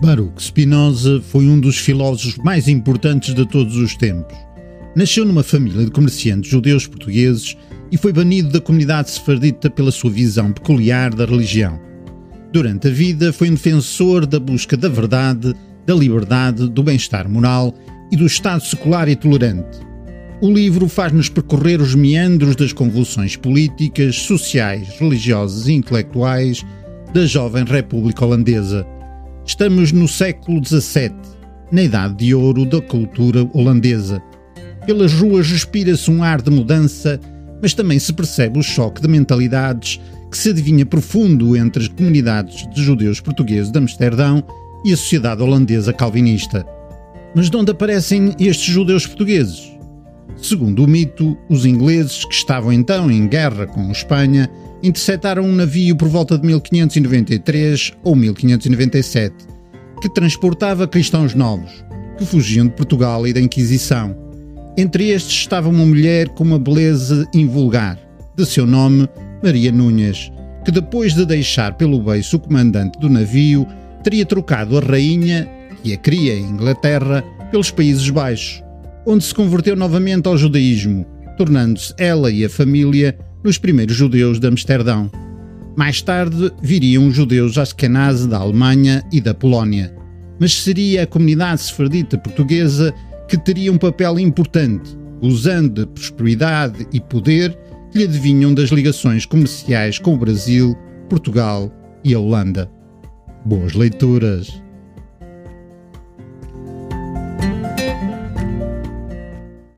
Baruch Spinoza foi um dos filósofos mais importantes de todos os tempos. Nasceu numa família de comerciantes judeus portugueses e foi banido da comunidade sefardita pela sua visão peculiar da religião. Durante a vida, foi um defensor da busca da verdade, da liberdade, do bem-estar moral e do Estado secular e tolerante. O livro faz-nos percorrer os meandros das convulsões políticas, sociais, religiosas e intelectuais da jovem República Holandesa Estamos no século XVII, na idade de ouro da cultura holandesa. Pelas ruas respira-se um ar de mudança, mas também se percebe o choque de mentalidades que se adivinha profundo entre as comunidades de judeus portugueses de Amsterdão e a sociedade holandesa calvinista. Mas de onde aparecem estes judeus portugueses? Segundo o mito, os ingleses, que estavam então em guerra com Espanha, interceptaram um navio por volta de 1593 ou 1597, que transportava cristãos novos, que fugiam de Portugal e da Inquisição. Entre estes estava uma mulher com uma beleza invulgar, de seu nome Maria Núñez, que depois de deixar pelo beiço o comandante do navio, teria trocado a rainha, que a cria em Inglaterra, pelos Países Baixos, onde se converteu novamente ao judaísmo, tornando-se ela e a família nos primeiros judeus de Amsterdão. Mais tarde viriam os judeus askenazi da Alemanha e da Polónia, mas seria a comunidade sefardita portuguesa que teria um papel importante, usando de prosperidade e poder que lhe adivinham das ligações comerciais com o Brasil, Portugal e a Holanda. Boas leituras!